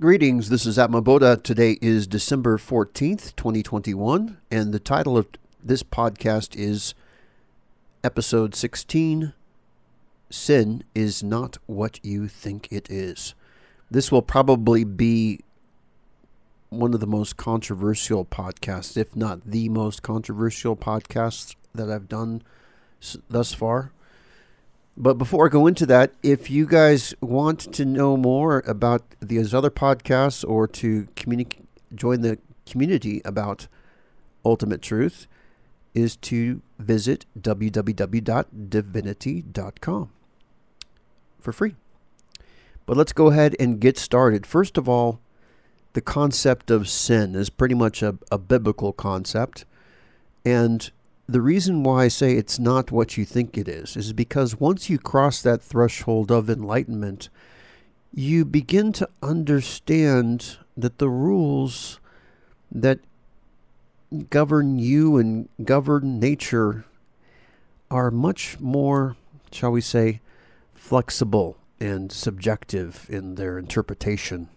Greetings, this is Atma Atmaboda. Today is December 14th, 2021, and the title of this podcast is Episode 16 Sin is Not What You Think It Is. This will probably be one of the most controversial podcasts, if not the most controversial podcast that I've done thus far. But before I go into that, if you guys want to know more about these other podcasts or to communi- join the community about ultimate truth, is to visit www.divinity.com for free. But let's go ahead and get started. First of all, the concept of sin is pretty much a, a biblical concept. And the reason why I say it's not what you think it is is because once you cross that threshold of enlightenment, you begin to understand that the rules that govern you and govern nature are much more, shall we say, flexible and subjective in their interpretation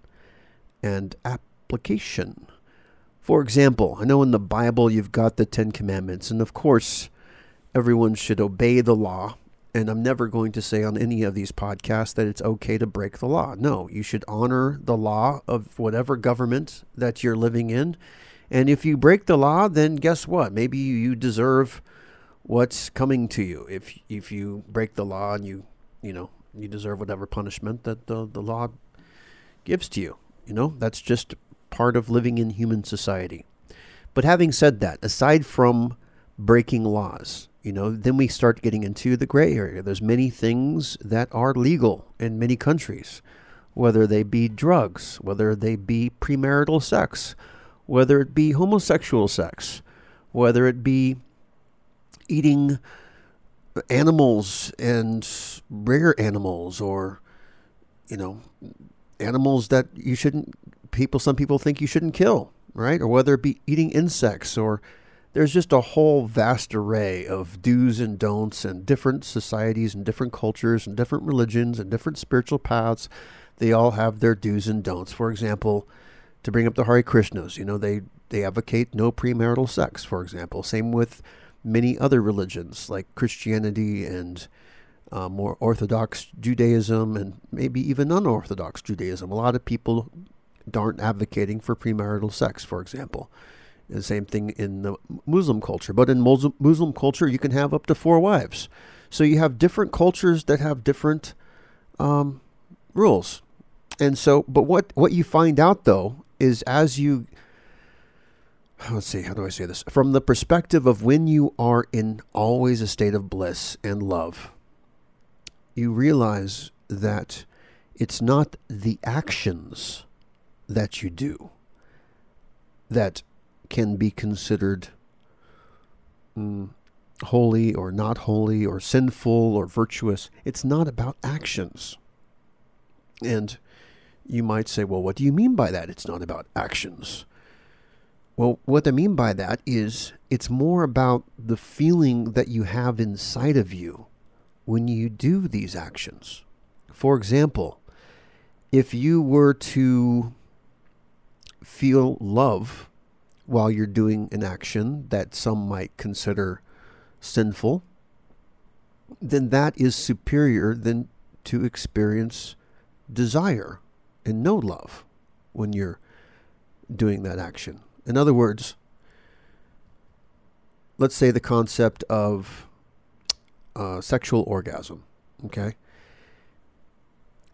and application. For example, I know in the Bible you've got the Ten Commandments, and of course, everyone should obey the law. And I'm never going to say on any of these podcasts that it's okay to break the law. No, you should honor the law of whatever government that you're living in. And if you break the law, then guess what? Maybe you deserve what's coming to you. If if you break the law and you you know you deserve whatever punishment that the, the law gives to you. You know, that's just part of living in human society. But having said that, aside from breaking laws, you know, then we start getting into the gray area. There's many things that are legal in many countries, whether they be drugs, whether they be premarital sex, whether it be homosexual sex, whether it be eating animals and rare animals or you know animals that you shouldn't people some people think you shouldn't kill, right? Or whether it be eating insects or there's just a whole vast array of do's and don'ts and different societies and different cultures and different religions and different spiritual paths. They all have their do's and don'ts. For example, to bring up the Hare Krishnas, you know, they, they advocate no premarital sex, for example. Same with many other religions like Christianity and uh, more Orthodox Judaism and maybe even unorthodox Judaism. A lot of people aren't advocating for premarital sex, for example. The same thing in the Muslim culture. But in Muslim, Muslim culture, you can have up to four wives. So you have different cultures that have different um, rules. And so, but what, what you find out though is as you, let's see, how do I say this? From the perspective of when you are in always a state of bliss and love, you realize that it's not the actions that you do that can be considered mm, holy or not holy or sinful or virtuous. It's not about actions. And you might say, well, what do you mean by that? It's not about actions. Well, what I mean by that is it's more about the feeling that you have inside of you when you do these actions. For example, if you were to feel love while you're doing an action that some might consider sinful, then that is superior than to experience desire and no love when you're doing that action. In other words, let's say the concept of uh, sexual orgasm. Okay.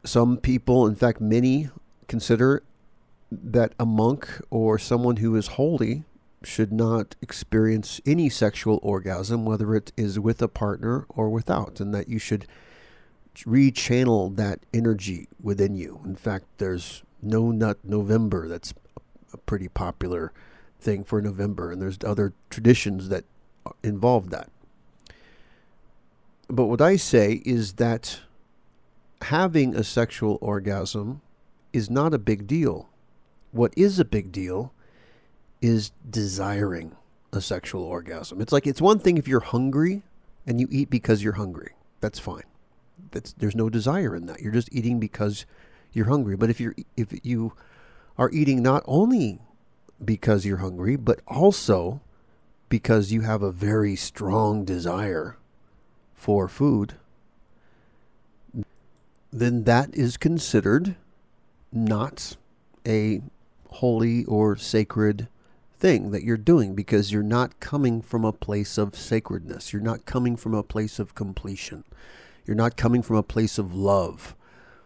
Some people, in fact, many consider that a monk or someone who is holy should not experience any sexual orgasm, whether it is with a partner or without, and that you should rechannel that energy within you. In fact, there's No Nut November that's a pretty popular thing for November, and there's other traditions that involve that. But what I say is that having a sexual orgasm is not a big deal what is a big deal is desiring a sexual orgasm. It's like it's one thing if you're hungry and you eat because you're hungry. That's fine. That's there's no desire in that. You're just eating because you're hungry. But if you're if you are eating not only because you're hungry, but also because you have a very strong desire for food, then that is considered not a holy or sacred thing that you're doing because you're not coming from a place of sacredness. You're not coming from a place of completion. You're not coming from a place of love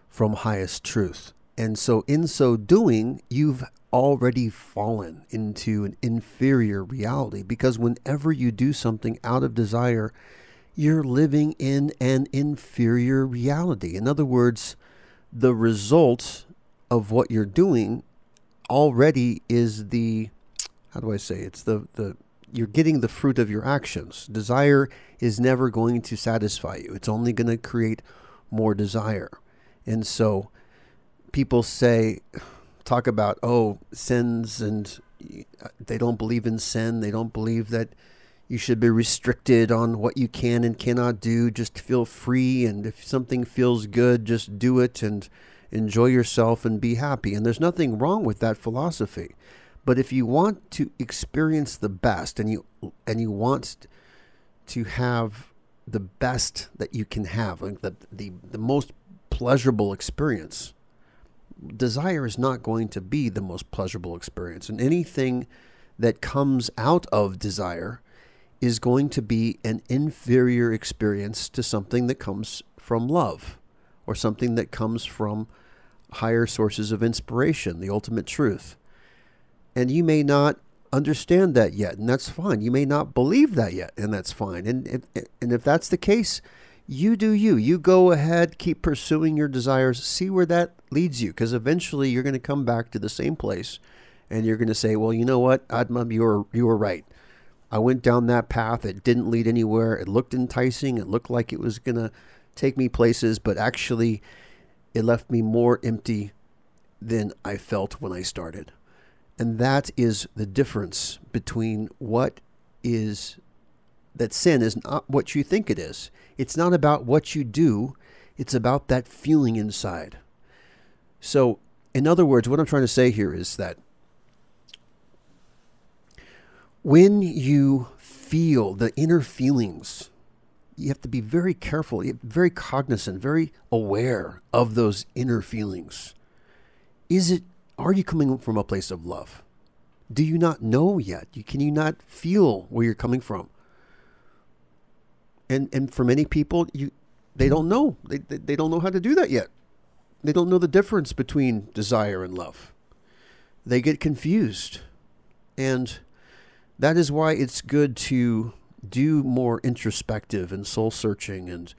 from highest truth. And so, in so doing, you've already fallen into an inferior reality because whenever you do something out of desire, you're living in an inferior reality. In other words, the result of what you're doing already is the how do I say it's the the you're getting the fruit of your actions. Desire is never going to satisfy you. It's only going to create more desire. And so people say talk about oh sins and uh, they don't believe in sin. They don't believe that you should be restricted on what you can and cannot do. Just feel free and if something feels good, just do it and enjoy yourself and be happy. And there's nothing wrong with that philosophy. But if you want to experience the best and you and you want to have the best that you can have, like the, the, the most pleasurable experience, desire is not going to be the most pleasurable experience. And anything that comes out of desire is going to be an inferior experience to something that comes from love or something that comes from higher sources of inspiration, the ultimate truth. And you may not understand that yet, and that's fine. You may not believe that yet, and that's fine. And if, and if that's the case, you do you. You go ahead, keep pursuing your desires, see where that leads you, because eventually you're going to come back to the same place, and you're going to say, "Well, you know what, Atma, you were you were right. I went down that path. It didn't lead anywhere. It looked enticing. It looked like it was going to take me places, but actually, it left me more empty than I felt when I started." And that is the difference between what is that sin is not what you think it is. It's not about what you do, it's about that feeling inside. So, in other words, what I'm trying to say here is that when you feel the inner feelings, you have to be very careful, very cognizant, very aware of those inner feelings. Is it are you coming from a place of love? Do you not know yet? can you not feel where you're coming from? And and for many people, you they don't know. They, they, they don't know how to do that yet. They don't know the difference between desire and love. They get confused. And that is why it's good to do more introspective and soul searching and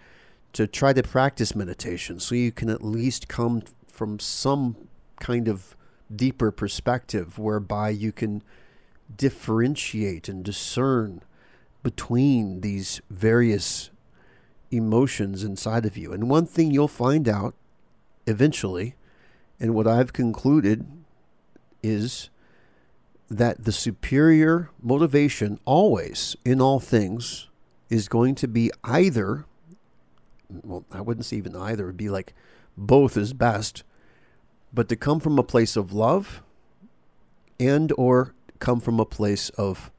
to try to practice meditation so you can at least come from some kind of deeper perspective whereby you can differentiate and discern between these various emotions inside of you. And one thing you'll find out eventually, and what I've concluded is that the superior motivation always in all things is going to be either well I wouldn't say even either it'd be like both is best but to come from a place of love and or come from a place of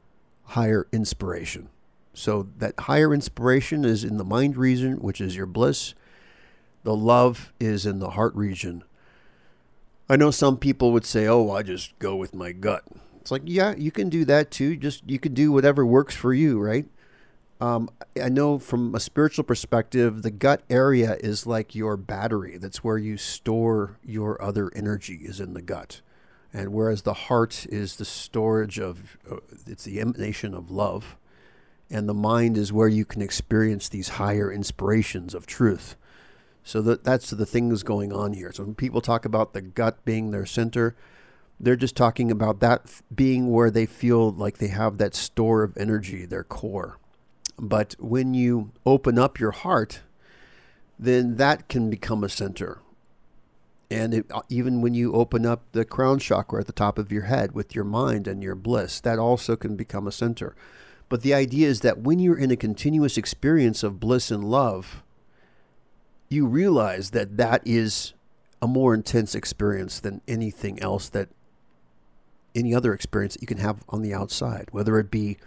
higher inspiration. So that higher inspiration is in the mind region, which is your bliss. The love is in the heart region. I know some people would say, "Oh, I just go with my gut." It's like, yeah, you can do that too. Just you can do whatever works for you, right? Um, I know from a spiritual perspective, the gut area is like your battery. That's where you store your other energy, is in the gut. And whereas the heart is the storage of, uh, it's the emanation of love. And the mind is where you can experience these higher inspirations of truth. So that, that's the things going on here. So when people talk about the gut being their center, they're just talking about that being where they feel like they have that store of energy, their core. But when you open up your heart, then that can become a center. And it, uh, even when you open up the crown chakra at the top of your head with your mind and your bliss, that also can become a center. But the idea is that when you're in a continuous experience of bliss and love, you realize that that is a more intense experience than anything else that any other experience that you can have on the outside, whether it be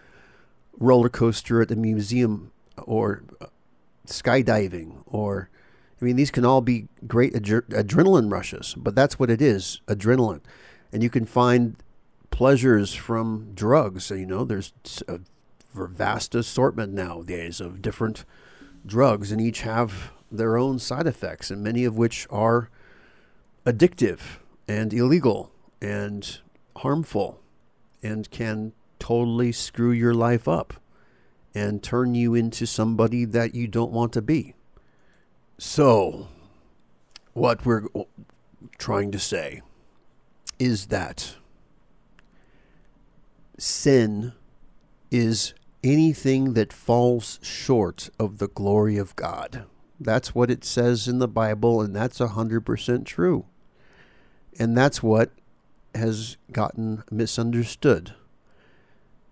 roller coaster at the museum or uh, skydiving or I mean these can all be great adrenaline rushes, but that's what it is, adrenaline. And you can find pleasures from drugs, you know, there's a vast assortment nowadays of different drugs and each have their own side effects and many of which are addictive and illegal and harmful and can totally screw your life up and turn you into somebody that you don't want to be. So, what we're trying to say is that sin is anything that falls short of the glory of God. That's what it says in the Bible, and that's 100% true. And that's what has gotten misunderstood.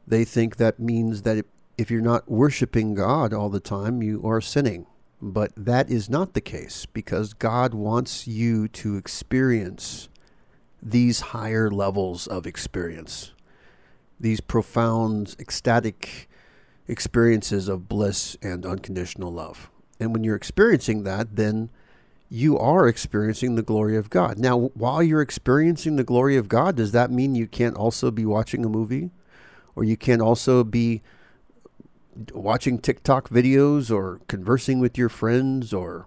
They think that means that if you're not worshiping God all the time, you are sinning. But that is not the case because God wants you to experience these higher levels of experience, these profound, ecstatic experiences of bliss and unconditional love. And when you're experiencing that, then you are experiencing the glory of God. Now, while you're experiencing the glory of God, does that mean you can't also be watching a movie? Or you can't also be watching TikTok videos or conversing with your friends or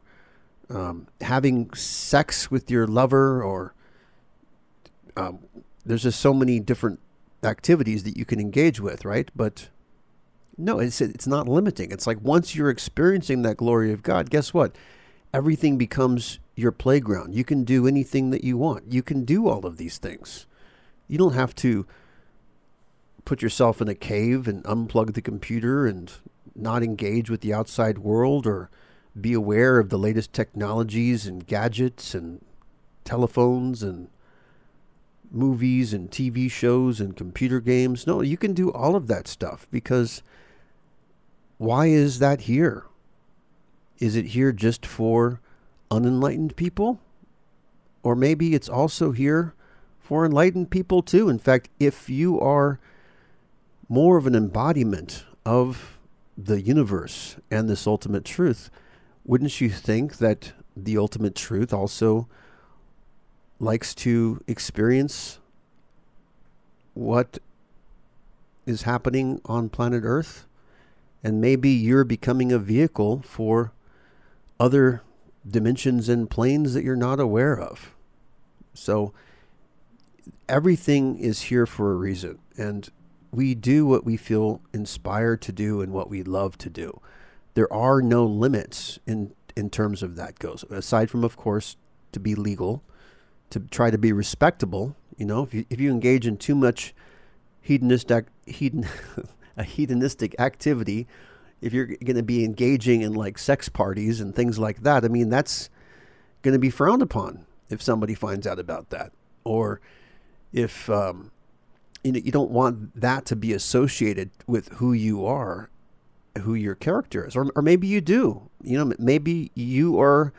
um, having sex with your lover or um, there's just so many different activities that you can engage with, right? But no, it's it's not limiting. It's like once you're experiencing that glory of God, guess what? Everything becomes your playground. You can do anything that you want. You can do all of these things. You don't have to put yourself in a cave and unplug the computer and not engage with the outside world or be aware of the latest technologies and gadgets and telephones and movies and TV shows and computer games. No, you can do all of that stuff because why is that here? Is it here just for unenlightened people? Or maybe it's also here for enlightened people too. In fact, if you are more of an embodiment of the universe and this ultimate truth, wouldn't you think that the ultimate truth also likes to experience what is happening on planet Earth? And maybe you're becoming a vehicle for other dimensions and planes that you're not aware of. So everything is here for a reason. And we do what we feel inspired to do and what we love to do. There are no limits in in terms of that goes. Aside from, of course, to be legal, to try to be respectable. You know, if you if you engage in too much hedonistic hedon, a hedonistic activity, if you're going to be engaging in like sex parties and things like that, I mean that's going to be frowned upon if somebody finds out about that, or if um, you know, you don't want that to be associated with who you are, who your character is, or or maybe you do. You know, maybe you are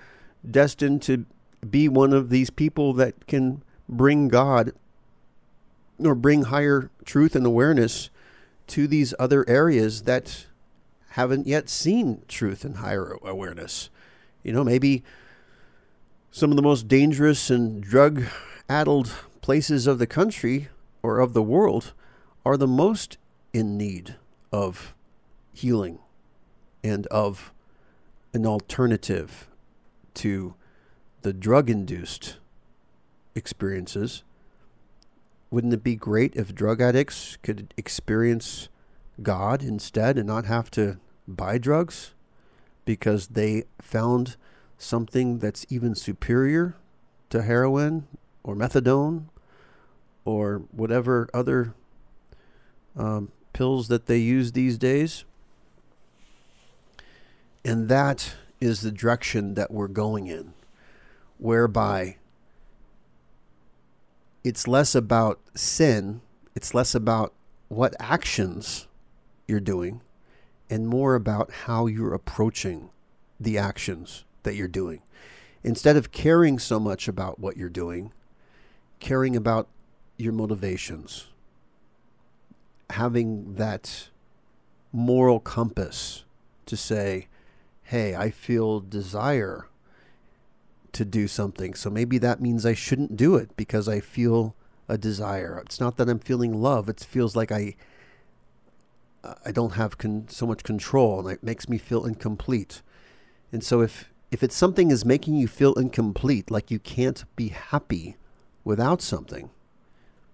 destined to be one of these people that can bring God or bring higher truth and awareness to these other areas that haven't yet seen truth and higher awareness. You know, maybe some of the most dangerous and drug addled places of the country or of the world are the most in need of healing and of an alternative to the drug induced experiences. Wouldn't it be great if drug addicts could experience God instead and not have to buy drugs because they found something that's even superior to heroin or methadone or whatever other um, pills that they use these days. And that is the direction that we're going in, whereby it's less about sin, it's less about what actions you're doing, and more about how you're approaching the actions that you're doing. Instead of caring so much about what you're doing, caring about your motivations, having that moral compass to say, hey, I feel desire to do something. So maybe that means I shouldn't do it because I feel a desire. It's not that I'm feeling love. It feels like I I don't have con- so much control and it makes me feel incomplete. And so if if it's something is making you feel incomplete, like you can't be happy without something,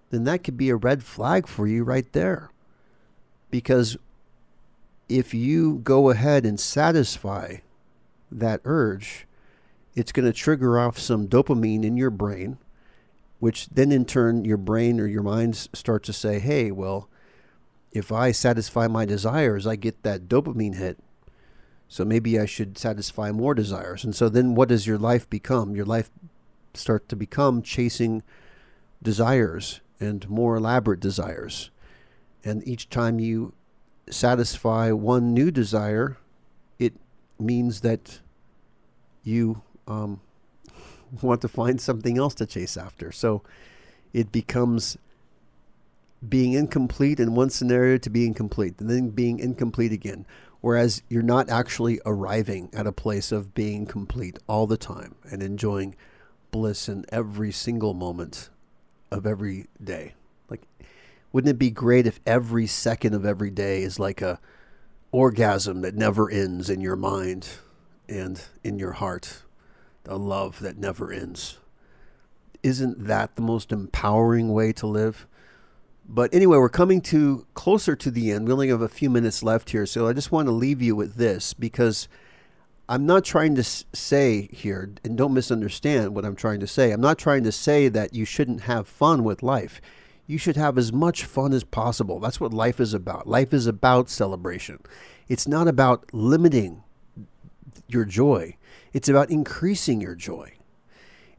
then that could be a red flag for you right there. Because if you go ahead and satisfy that urge, it's going to trigger off some dopamine in your brain, which then in turn your brain or your mind starts to say, hey, well, if I satisfy my desires, I get that dopamine hit. So maybe I should satisfy more desires. And so then what does your life become? Your life start to become chasing desires and more elaborate desires. And each time you satisfy one new desire, it means that you um, want to find something else to chase after. So it becomes being incomplete in one scenario to being complete, and then being incomplete again. Whereas you're not actually arriving at a place of being complete all the time and enjoying bliss in every single moment of every day. Like, wouldn't it be great if every second of every day is like a orgasm that never ends in your mind and in your heart? A love that never ends. Isn't that the most empowering way to live? But anyway, we're coming to closer to the end. We only have a few minutes left here, so I just want to leave you with this because I'm not trying to say here, and don't misunderstand what I'm trying to say. I'm not trying to say that you shouldn't have fun with life. You should have as much fun as possible. That's what life is about. Life is about celebration. It's not about limiting your joy, it's about increasing your joy.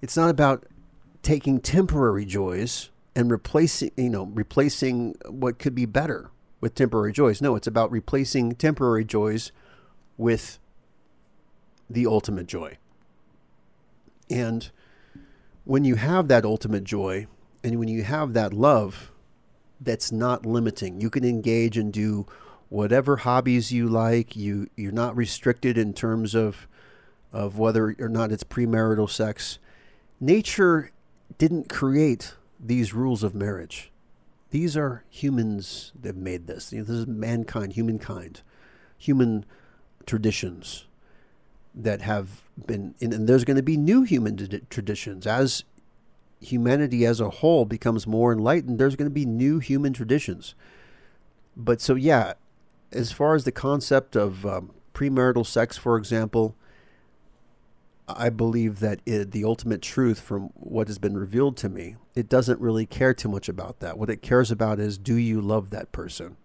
It's not about taking temporary joys and replacing, you know, replacing what could be better with temporary joys. No, it's about replacing temporary joys with the ultimate joy. And when you have that ultimate joy and when you have that love that's not limiting, you can engage and do whatever hobbies you like. You you're not restricted in terms of of whether or not it's premarital sex. Nature didn't create these rules of marriage. These are humans that made this. This is mankind, humankind, human traditions that have been, and there's going to be new human traditions as humanity as a whole becomes more enlightened. There's going to be new human traditions. But so yeah, as far as the concept of um, premarital sex, for example, I believe that it, the ultimate truth from what has been revealed to me, it doesn't really care too much about that. What it cares about is do you love that person?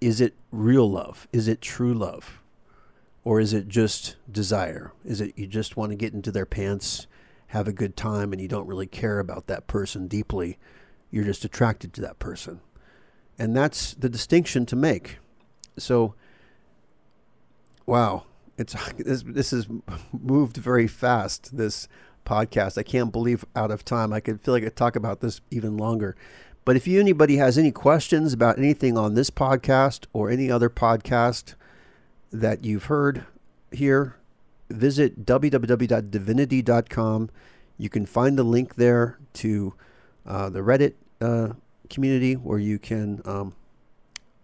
Is it real love? Is it true love? Or is it just desire? Is it you just want to get into their pants, have a good time, and you don't really care about that person deeply? You're just attracted to that person. And that's the distinction to make. So, wow, it's this this has moved very fast. This podcast, I can't believe out of time. I could feel like I talk about this even longer. But if you anybody has any questions about anything on this podcast or any other podcast that you've heard here, visit www.divinity.com. You can find the link there to uh, the Reddit uh, community where you can um,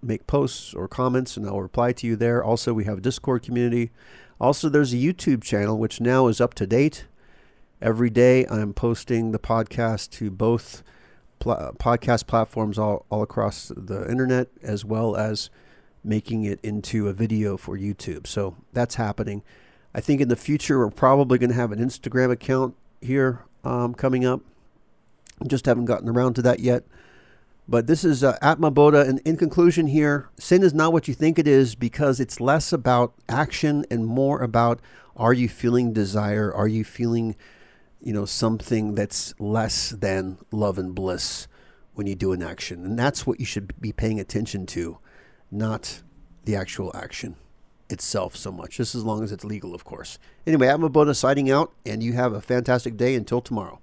make posts or comments, and I'll reply to you there. Also, we have Discord community. Also, there's a YouTube channel which now is up to date. Every day, I'm posting the podcast to both pl- podcast platforms all, all across the internet, as well as making it into a video for YouTube. So that's happening. I think in the future, we're probably going to have an Instagram account here um, coming up. Just haven't gotten around to that yet. But this is uh, Atma Bodha. And in conclusion, here, sin is not what you think it is because it's less about action and more about are you feeling desire? Are you feeling, you know, something that's less than love and bliss when you do an action? And that's what you should be paying attention to, not the actual action itself so much, just as long as it's legal, of course. Anyway, Atma Bodha signing out, and you have a fantastic day until tomorrow.